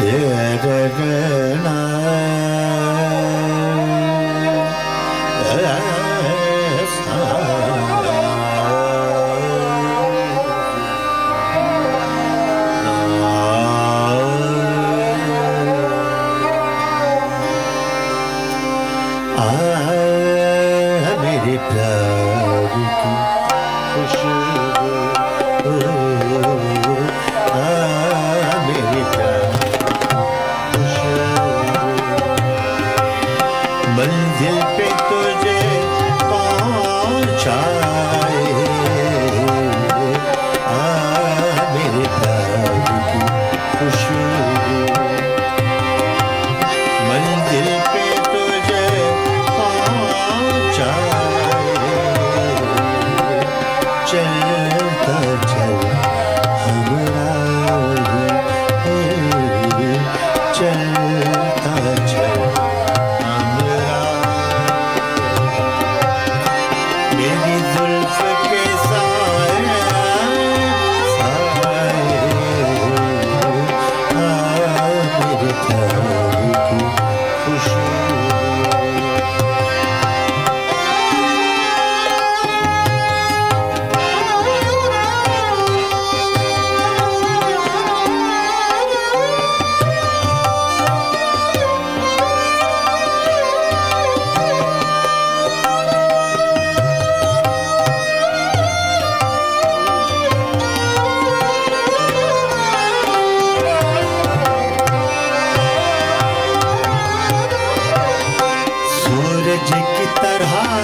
میرے میرے ہاں۔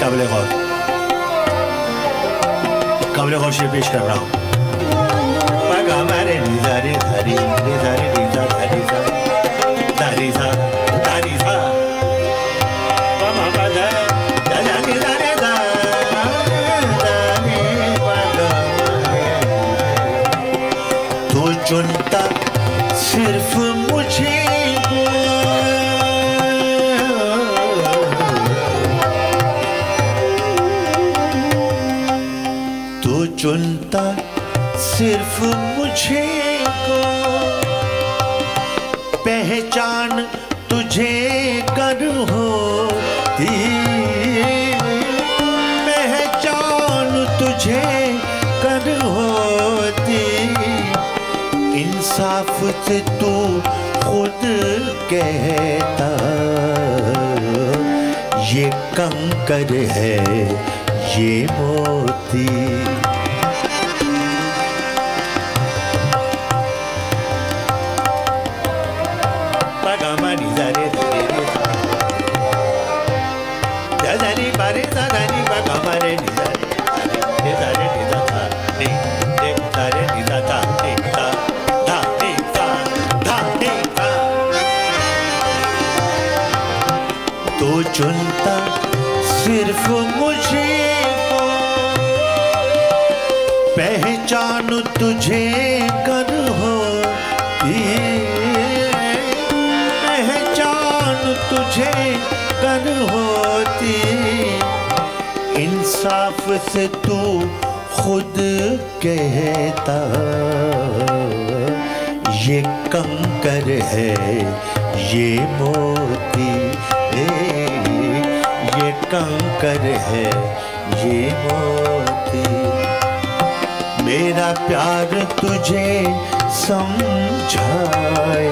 قابل غور قابل غور شیر پیش کر رہا ہوں پگا مارے نیزارے دھاری نیزارے نیزا دھاری سا دھاری سا دھاری سا تو چنتا صرف مجھے چنتا صرف مجھے کو۔ پہچان تجھے کر ہوتی پہچان تجھے کر ہوتی انصاف سے تو خود کہتا۔ یہ کنکر ہے، یہ موتی۔ پہچان تجھے کر ہوتی پہچان تجھے کر ہوتی انصاف سے تو خود کہتا یہ کنکر ہے یہ موتی اے یہ کنکر ہے یہ موتی میرا پیار تجھے سمجھائے۔